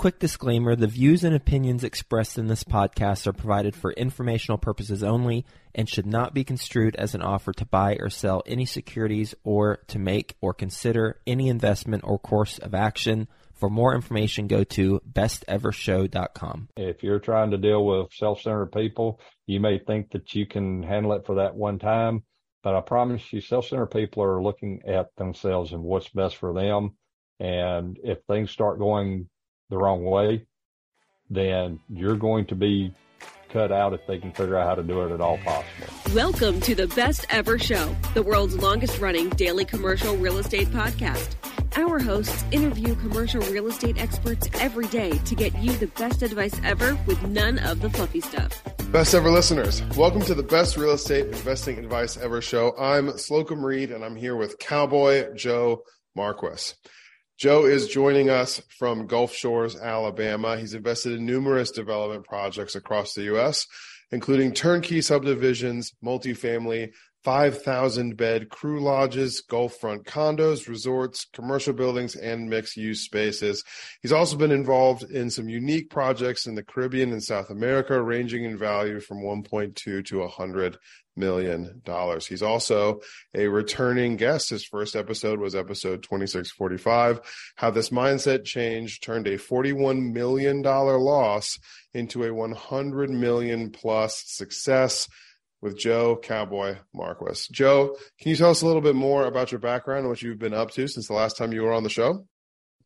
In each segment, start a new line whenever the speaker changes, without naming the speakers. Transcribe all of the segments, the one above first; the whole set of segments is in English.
Quick disclaimer the views and opinions expressed in this podcast are provided for informational purposes only and should not be construed as an offer to buy or sell any securities or to make or consider any investment or course of action. For more information, go to bestevershow.com.
If you're trying to deal with self centered people, you may think that you can handle it for that one time, but I promise you, self centered people are looking at themselves and what's best for them. And if things start going the wrong way, then you're going to be cut out if they can figure out how to do it at all possible.
Welcome to the Best Ever Show, the world's longest running daily commercial real estate podcast. Our hosts interview commercial real estate experts every day to get you the best advice ever with none of the fluffy stuff.
Best ever listeners, welcome to the Best Real Estate Investing Advice Ever show. I'm Slocomb Reed and I'm here with Cowboy Joe Marquis. Joe is joining us from Gulf Shores, Alabama. He's invested in numerous development projects across the U.S., including turnkey subdivisions, multifamily, 5,000 bed crew lodges, Gulf front condos, resorts, commercial buildings, and mixed use spaces. He's also been involved in some unique projects in the Caribbean and South America, ranging in value from 1.2 to 100 million dollars. He's also a returning guest. His first episode was episode 2645, how this mindset change turned a 41 million dollar loss into a 100 million plus success with Joe Cowboy Marquis. Joe, can you tell us a little bit more about your background and what you've been up to since the last time you were on the show?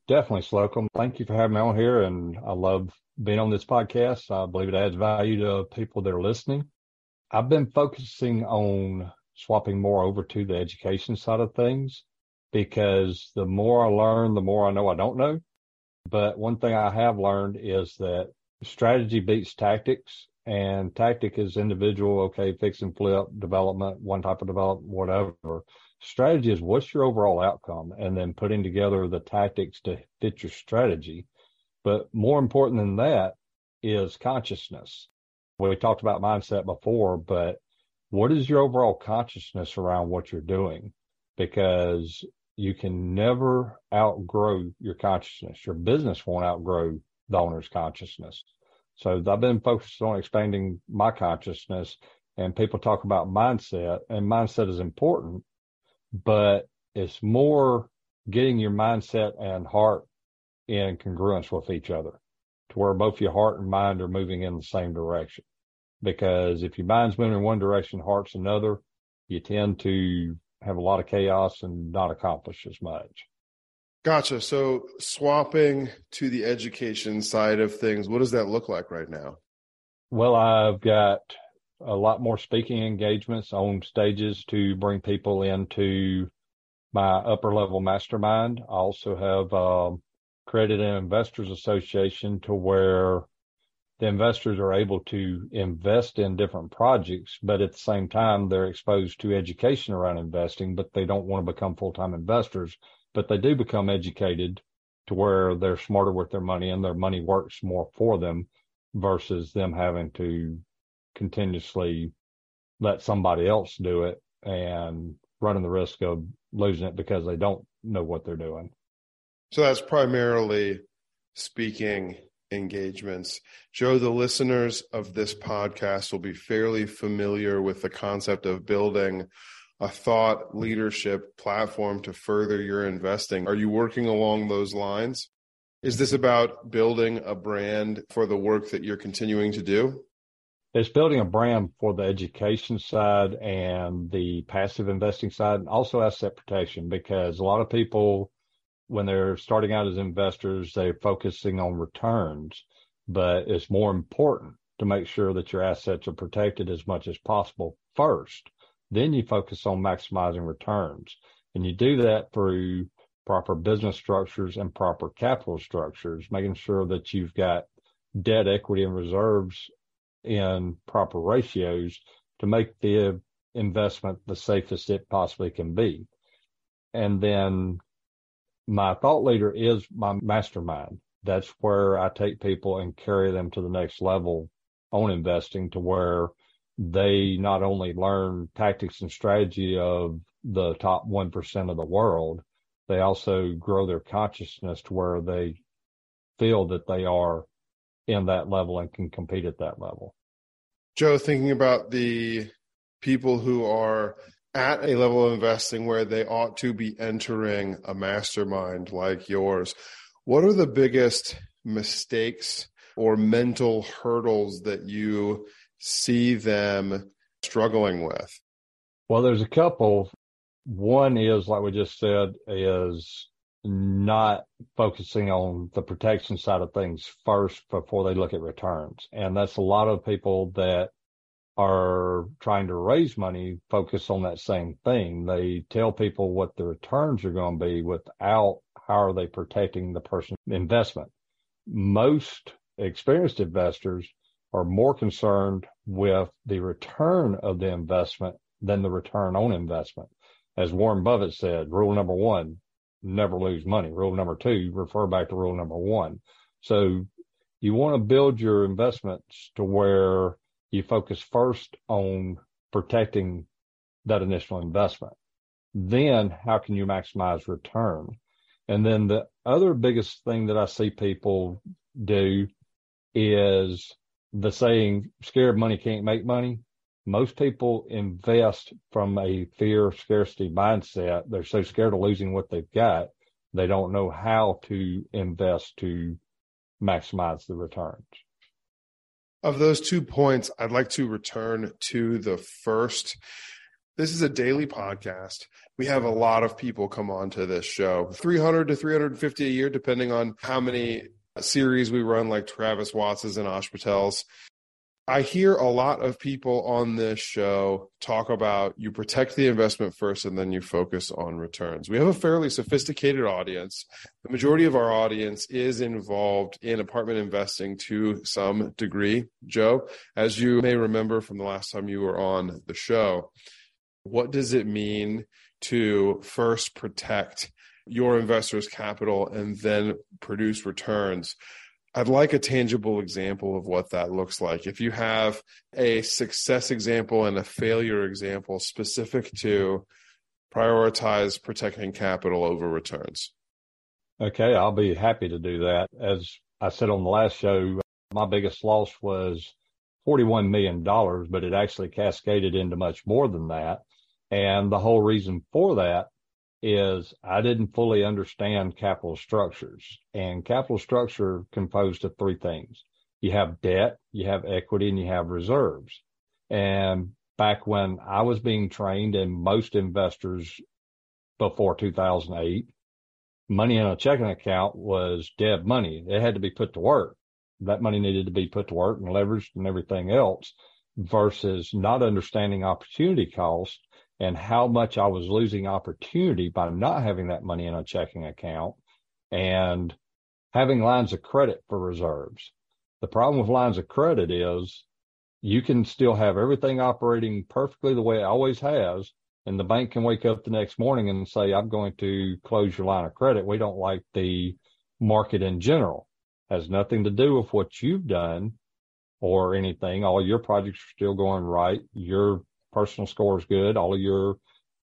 Definitely, Slocomb. Thank you for having me on here. And I love being on this podcast. I believe it adds value to people that are listening. I've been focusing on swapping more over to the education side of things because the more I learn, the more I know I don't know. But one thing I have learned is that strategy beats tactics and tactic is individual. Okay. Fix and flip development, one type of development, whatever. Strategy is what's your overall outcome and then putting together the tactics to fit your strategy. But more important than that is consciousness we talked about mindset before, but what is your overall consciousness around what you're doing? Because you can never outgrow your consciousness. Your business won't outgrow the owner's consciousness. So I've been focused on expanding my consciousness and people talk about mindset and mindset is important, but it's more getting your mindset and heart in congruence with each other to where both your heart and mind are moving in the same direction. because if your mind's moving in one direction, heart's another, you tend to have a lot of chaos and not accomplish as much.
Gotcha. So swapping to the education side of things, what does that look like right now?
Well, I've got a lot more speaking engagements on stages to bring people into my upper level mastermind. I also have um, created an investors association to where the investors are able to invest in different projects, but at the same time, they're exposed to education around investing, but they don't want to become full time investors, but they do become educated to where they're smarter with their money and their money works more for them versus them having to continuously let somebody else do it and running the risk of losing it because they don't know what they're doing.
So that's primarily speaking engagements. Joe, the listeners of this podcast will be fairly familiar with the concept of building a thought leadership platform to further your investing. Are you working along those lines? Is this about building a brand for the work that you're continuing to do?
It's building a brand for the education side and the passive investing side, and also asset protection, because a lot of people, when they're starting out as investors, they're focusing on returns, but it's more important to make sure that your assets are protected as much as possible first. Then you focus on maximizing returns. And you do that through proper business structures and proper capital structures, making sure that you've got debt, equity, and reserves in proper ratios to make the investment the safest it possibly can be. And then my thought leader is my mastermind. That's where I take people and carry them to the next level on investing to where they not only learn tactics and strategy of the top 1% of the world, they also grow their consciousness to where they feel that they are in that level and can compete at that level.
Joe, thinking about the people who are at a level of investing where they ought to be entering a mastermind like yours, what are the biggest mistakes or mental hurdles that you see them struggling with?
Well, there's a couple. One is, like we just said, is not focusing on the protection side of things first before they look at returns. And that's a lot of people that are trying to raise money focus on that same thing. They tell people what the returns are going to be without how are they protecting the person's investment. Most experienced investors are more concerned with the return of the investment than the return on investment. As Warren Buffett said, rule number one, never lose money. Rule number two, refer back to rule number one. So you want to build your investments to where you focus first on protecting that initial investment. Then how can you maximize return? And then the other biggest thing that I see people do is the saying, scared money can't make money. Most people invest from a fear scarcity mindset. They're so scared of losing what they've got. They don't know how to invest to maximize the returns.
Of those two points, I'd like to return to the first. This is a daily podcast. We have a lot of people come on to this show 300 to 350 a year, depending on how many series we run like Travis Watts's and Ash Patel's. I hear a lot of people on this show talk about you protect the investment first and then you focus on returns. We have a fairly sophisticated audience. The majority of our audience is involved in apartment investing to some degree. Joe, as you may remember from the last time you were on the show, what does it mean to first protect your investors' capital and then produce returns. I'd like a tangible example of what that looks like. If you have a success example and a failure example specific to prioritize protecting capital over returns.
Okay, I'll be happy to do that. As I said on the last show, my biggest loss was $41 million, but it actually cascaded into much more than that. And the whole reason for that is I didn't fully understand capital structures and capital structure composed of three things. You have debt, you have equity, and you have reserves. And back when I was being trained and most investors before 2008, money in a checking account was dead money. It had to be put to work. That money needed to be put to work and leveraged and everything else versus not understanding opportunity cost and how much I was losing opportunity by not having that money in a checking account and having lines of credit for reserves. The problem with lines of credit is you can still have everything operating perfectly the way it always has. And the bank can wake up the next morning and say, I'm going to close your line of credit. We don't like the market in general. Has nothing to do with what you've done or anything. All your projects are still going right. Your personal score is good. All of your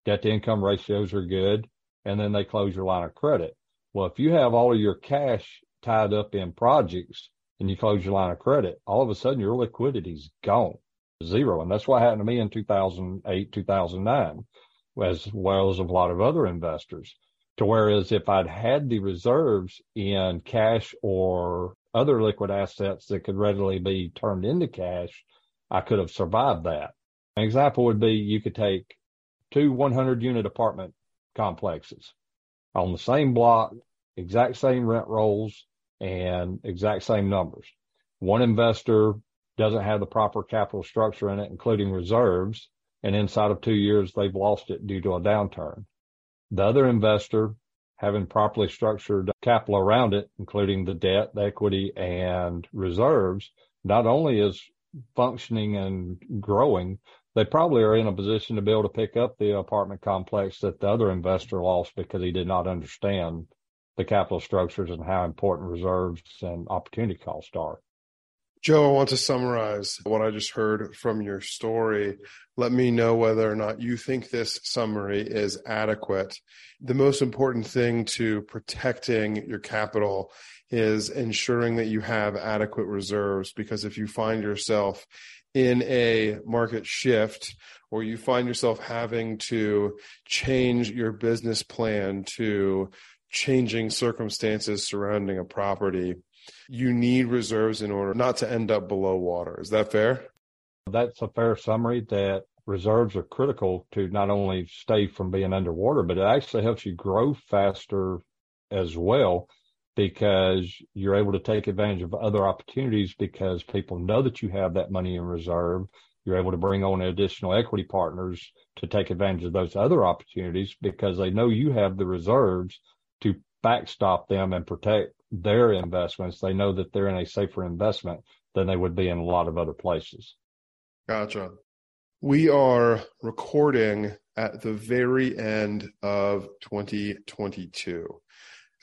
debt to income ratios are good. And then they close your line of credit. Well, if you have all of your cash tied up in projects and you close your line of credit, all of a sudden your liquidity's gone, zero. And that's what happened to me in 2008, 2009, as well as a lot of other investors. To whereas if I'd had the reserves in cash or other liquid assets that could readily be turned into cash, I could have survived that. An example would be you could take two 100 unit apartment complexes on the same block, exact same rent rolls, and exact same numbers. One investor doesn't have the proper capital structure in it, including reserves, and inside of two years, they've lost it due to a downturn. The other investor, having properly structured capital around it, including the debt, the equity, and reserves, not only is functioning and growing, they probably are in a position to be able to pick up the apartment complex that the other investor lost because he did not understand the capital structures and how important reserves and opportunity costs are.
Joe, I want to summarize what I just heard from your story. Let me know whether or not you think this summary is adequate. The most important thing to protecting your capital is ensuring that you have adequate reserves because if you find yourself in a market shift or you find yourself having to change your business plan to changing circumstances surrounding a property, you need reserves in order not to end up below water. Is that fair?
That's a fair summary that reserves are critical to not only stay from being underwater, but it actually helps you grow faster as well because you're able to take advantage of other opportunities because people know that you have that money in reserve. You're able to bring on additional equity partners to take advantage of those other opportunities because they know you have the reserves to backstop them and protect their investments. They know that they're in a safer investment than they would be in a lot of other places.
Gotcha. We are recording at the very end of 2022.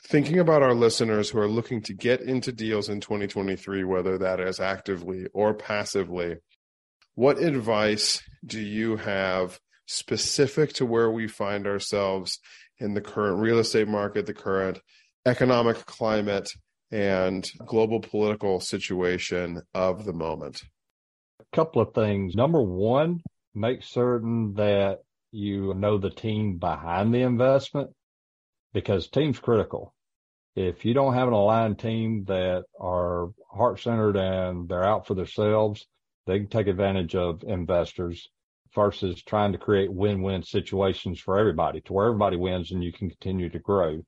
Thinking about our listeners who are looking to get into deals in 2023, whether that is actively or passively, what advice do you have specific to where we find ourselves in the current real estate market, the current economic climate, and global political situation of the moment?
A couple of things. Number one, make certain that you know the team behind the investment because team's critical. If you don't have an aligned team that are heart centered and they're out for themselves, they can take advantage of investors versus trying to create win-win situations for everybody to where everybody wins and you can continue to grow.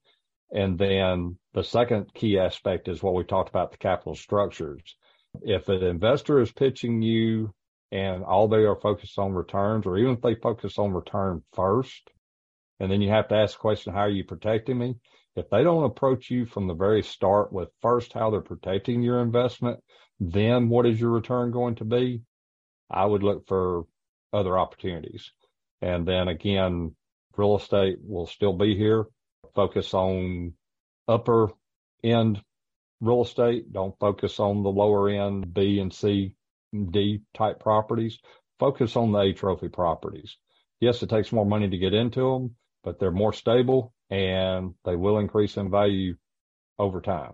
And then the second key aspect is what we talked about the capital structures. If an investor is pitching you and all they are focused on returns, or even if they focus on return first, and then you have to ask the question, how are you protecting me? If they don't approach you from the very start with first how they're protecting your investment, then what is your return going to be? I would look for other opportunities. And then again, real estate will still be here. Focus on upper end real estate. Don't focus on the lower end B and C, D type properties. Focus on the A trophy properties. Yes, it takes more money to get into them, but they're more stable and they will increase in value over time.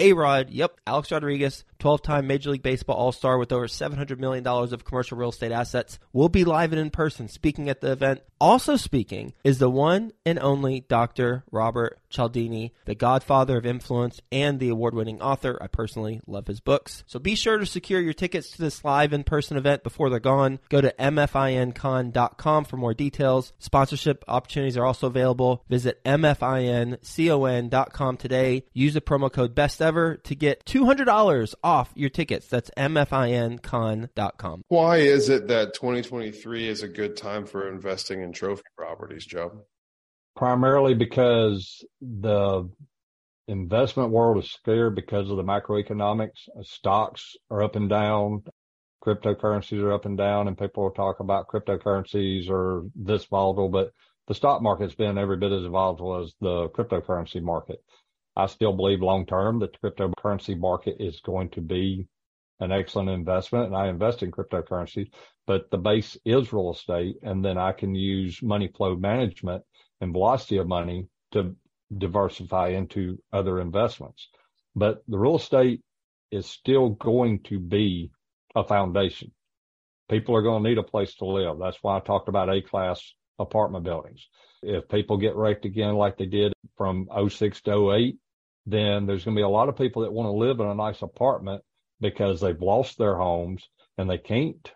A Rod, yep, Alex Rodriguez, 12 time Major League Baseball All Star with over $700 million of commercial real estate assets, will be live and in person speaking at the event. Also speaking is the one and only Dr. Robert Cialdini, the godfather of influence and the award winning author. I personally love his books. So be sure to secure your tickets to this live in person event before they're gone. Go to mfincon.com for more details. Sponsorship opportunities are also available. Visit mfincon.com today. Use the promo code best ever to get $200 off your tickets. That's mfincon.com.
Why is it that 2023 is a good time for investing in trophy properties, Joe?
Primarily because the investment world is scared because of the macroeconomics. Stocks are up and down, cryptocurrencies are up and down, and people will talk about cryptocurrencies are this volatile, but the stock market's been every bit as volatile as the cryptocurrency market. I still believe long term that the cryptocurrency market is going to be an excellent investment and I invest in cryptocurrency, but the base is real estate. And then I can use money flow management and velocity of money to diversify into other investments. But the real estate is still going to be a foundation. People are going to need a place to live. That's why I talked about A class apartment buildings. If people get wrecked again like they did from 06 to 08, then there's going to be a lot of people that want to live in a nice apartment because they've lost their homes and they can't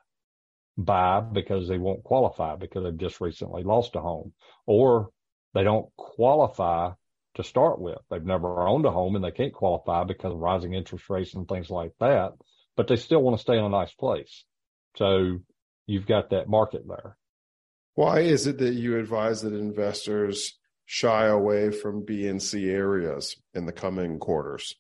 buy because they won't qualify because they've just recently lost a home or they don't qualify to start with. They've never owned a home and they can't qualify because of rising interest rates and things like that, but they still want to stay in a nice place. So you've got that market there.
Why is it that you advise that investors shy away from B and C areas in the coming quarters?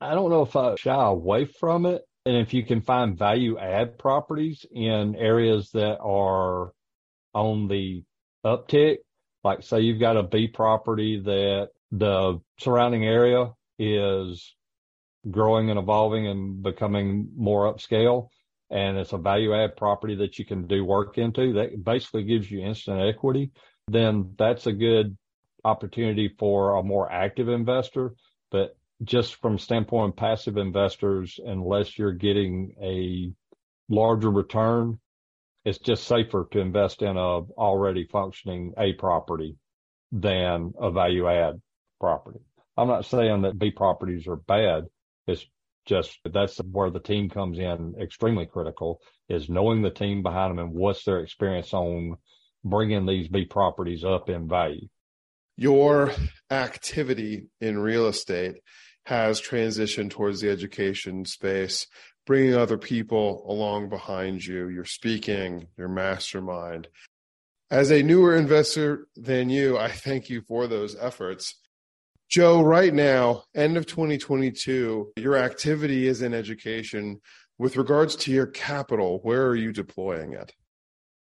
I don't know if I shy away from it. And if you can find value add properties in areas that are on the uptick, like say you've got a B property that the surrounding area is growing and evolving and becoming more upscale and it's a value add property that you can do work into that basically gives you instant equity, then that's a good opportunity for a more active investor. But just from standpoint of passive investors, unless you're getting a larger return, it's just safer to invest in a already functioning A property than a value add property. I'm not saying that B properties are bad. It's just that's where the team comes in extremely critical is knowing the team behind them and what's their experience on bringing these B properties up in value.
Your activity in real estate has transitioned towards the education space, bringing other people along behind you. You're speaking, your mastermind. As a newer investor than you, I thank you for those efforts. Joe, right now, end of 2022, your activity is in education. With regards to your capital, where are you deploying it?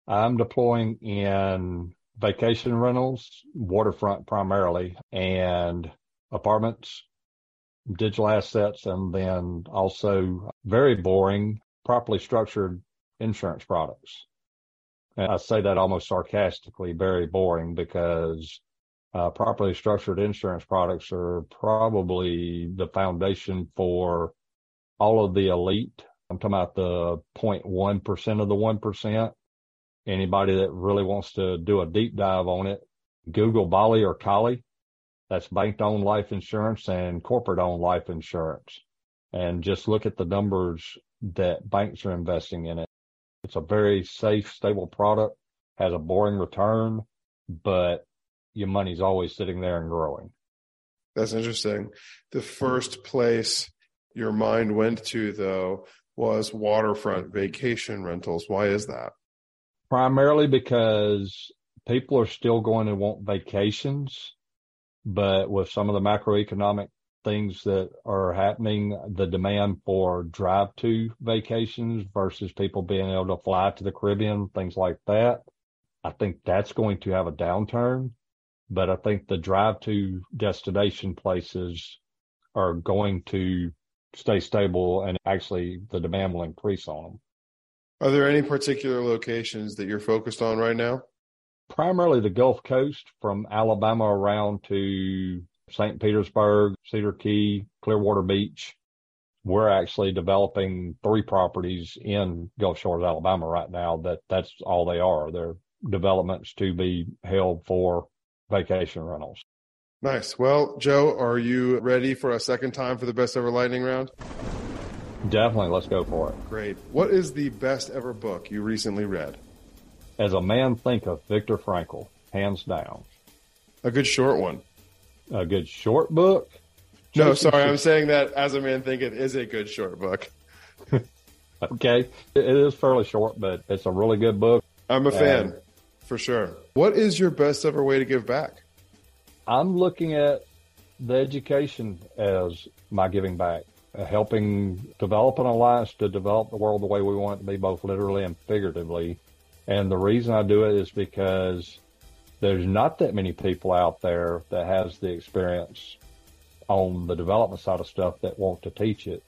I'm deploying in vacation rentals, waterfront primarily, and apartments, digital assets, and then also very boring, properly structured insurance products. And I say that almost sarcastically, very boring because uh, properly structured insurance products are probably the foundation for all of the elite. I'm talking about the 0.1% of the 1%. Anybody that really wants to do a deep dive on it, Google BOLI or COLI. That's bank owned life insurance and corporate owned life insurance. And just look at the numbers that banks are investing in it. It's a very safe, stable product, has a boring return, but your money's always sitting there and growing.
That's interesting. The first place your mind went to, though, was waterfront vacation rentals. Why is that?
Primarily because people are still going to want vacations, but with some of the macroeconomic things that are happening, the demand for drive to vacations versus people being able to fly to the Caribbean, things like that. I think that's going to have a downturn, but I think the drive to destination places are going to stay stable and actually the demand will increase on them.
Are there any particular locations that you're focused on right now?
Primarily the Gulf Coast from Alabama around to St. Petersburg, Cedar Key, Clearwater Beach. We're actually developing three properties in Gulf Shores, Alabama right now that that's all they are. They're developments to be held for vacation rentals.
Nice. Well, Joe, are you ready for a second time for the best ever lightning round?
Definitely. Let's go for it.
Great. What is the best ever book you recently read?
As a Man Thinketh, Viktor Frankl, hands down.
A good short one.
A good short book?
No, Jason sorry. I'm saying that As a Man Thinketh is a good short book.
okay. It is fairly short, but it's a really good book.
I'm a fan, and for sure. What is your best ever way to give back?
I'm looking at the education as my giving back, uh, helping develop an alliance to develop the world the way we want it to be, both literally and figuratively. And the reason I do it is because there's not that many people out there that has the experience on the development side of stuff that want to teach it.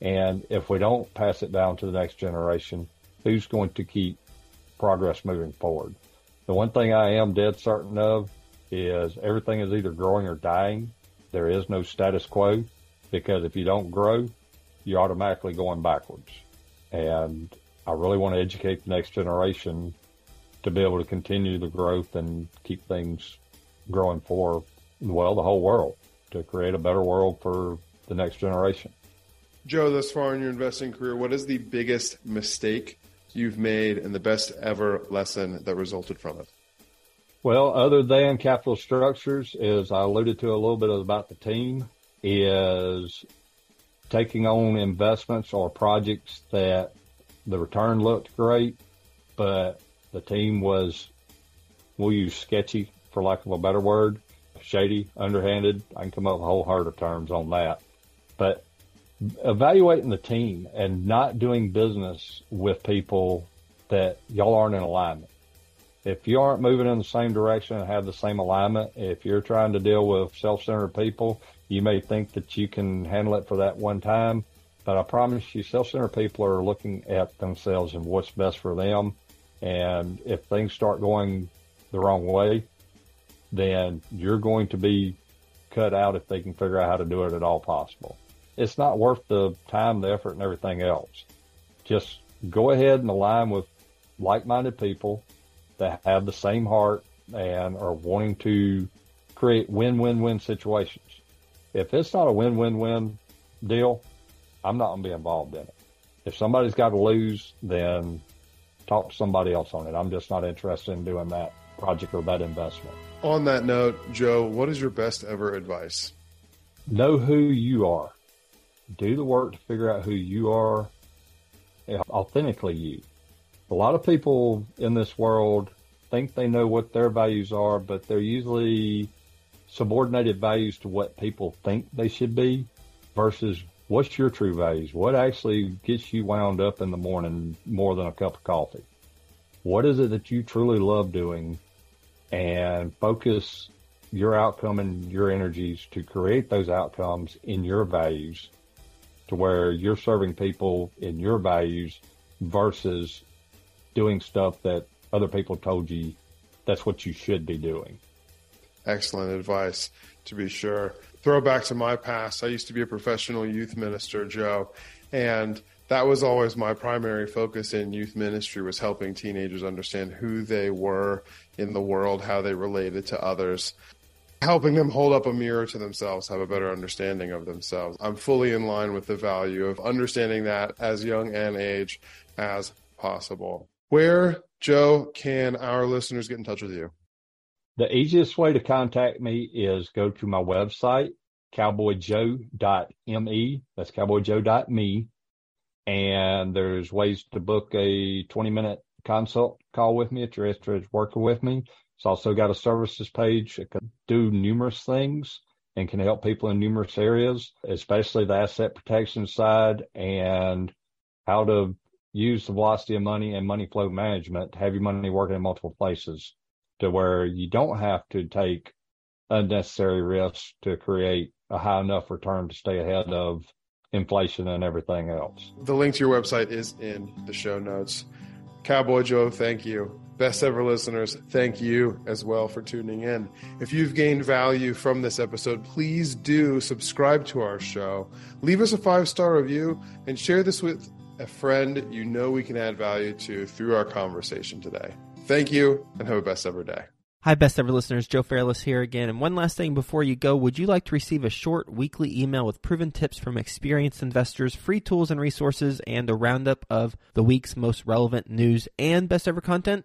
And if we don't pass it down to the next generation, who's going to keep progress moving forward? The one thing I am dead certain of is everything is either growing or dying. There is no status quo because if you don't grow, you're automatically going backwards. And I really want to educate the next generation to be able to continue the growth and keep things growing for, well, the whole world to create a better world for the next generation.
Joe, thus far in your investing career, what is the biggest mistake you've made and the best ever lesson that resulted from it?
Well, other than capital structures, as I alluded to a little bit about the team, is taking on investments or projects that the return looked great, but the team was, we'll use sketchy for lack of a better word, shady, underhanded. I can come up with a whole herd of terms on that. But evaluating the team and not doing business with people that y'all aren't in alignment if you aren't moving in the same direction and have the same alignment, if you're trying to deal with self-centered people, you may think that you can handle it for that one time. But I promise you, self-centered people are looking at themselves and what's best for them. And if things start going the wrong way, then you're going to be cut out if they can figure out how to do it at all possible. It's not worth the time, the effort, and everything else. Just go ahead and align with like-minded people that have the same heart and are wanting to create win-win-win situations. If it's not a win-win-win deal, I'm not going to be involved in it. If somebody's got to lose, then talk to somebody else on it. I'm just not interested in doing that project or that investment.
On that note, Joe, what is your best ever advice?
Know who you are. Do the work to figure out who you are, eh, authentically you a lot of people in this world think they know what their values are, but they're usually subordinated values to what people think they should be versus what's your true values? What actually gets you wound up in the morning more than a cup of coffee? What is it that you truly love doing and focus your outcome and your energies to create those outcomes in your values to where you're serving people in your values versus doing stuff that other people told you that's what you should be doing.
Excellent advice, to be sure. Throw back to my past. I used to be a professional youth minister, Joe, and that was always my primary focus in youth ministry was helping teenagers understand who they were in the world, how they related to others, helping them hold up a mirror to themselves, have a better understanding of themselves. I'm fully in line with the value of understanding that as young an age as possible. Where, Joe, can our listeners get in touch with you?
The easiest way to contact me is go to my website, cowboyjoe.me. That's cowboyjoe.me. And there's ways to book a 20 minute consult call with me if you're interested in working with me. It's also got a services page that can do numerous things. and can help people in numerous areas, especially the asset protection side and how to use the velocity of money and money flow management to have your money working in multiple places to where you don't have to take unnecessary risks to create a high enough return to stay ahead of inflation and everything else.
The link to your website is in the show notes. Cowboy Joe, thank you. Best ever listeners, thank you as well for tuning in. If you've gained value from this episode, please do subscribe to our show, leave us a five star review, and share this with a friend you know we can add value to through our conversation today. Thank you and have a best ever day.
Hi, best ever listeners. Joe Fairless here again. And one last thing before you go, would you like to receive a short weekly email with proven tips from experienced investors, free tools and resources, and a roundup of the week's most relevant news and best ever content?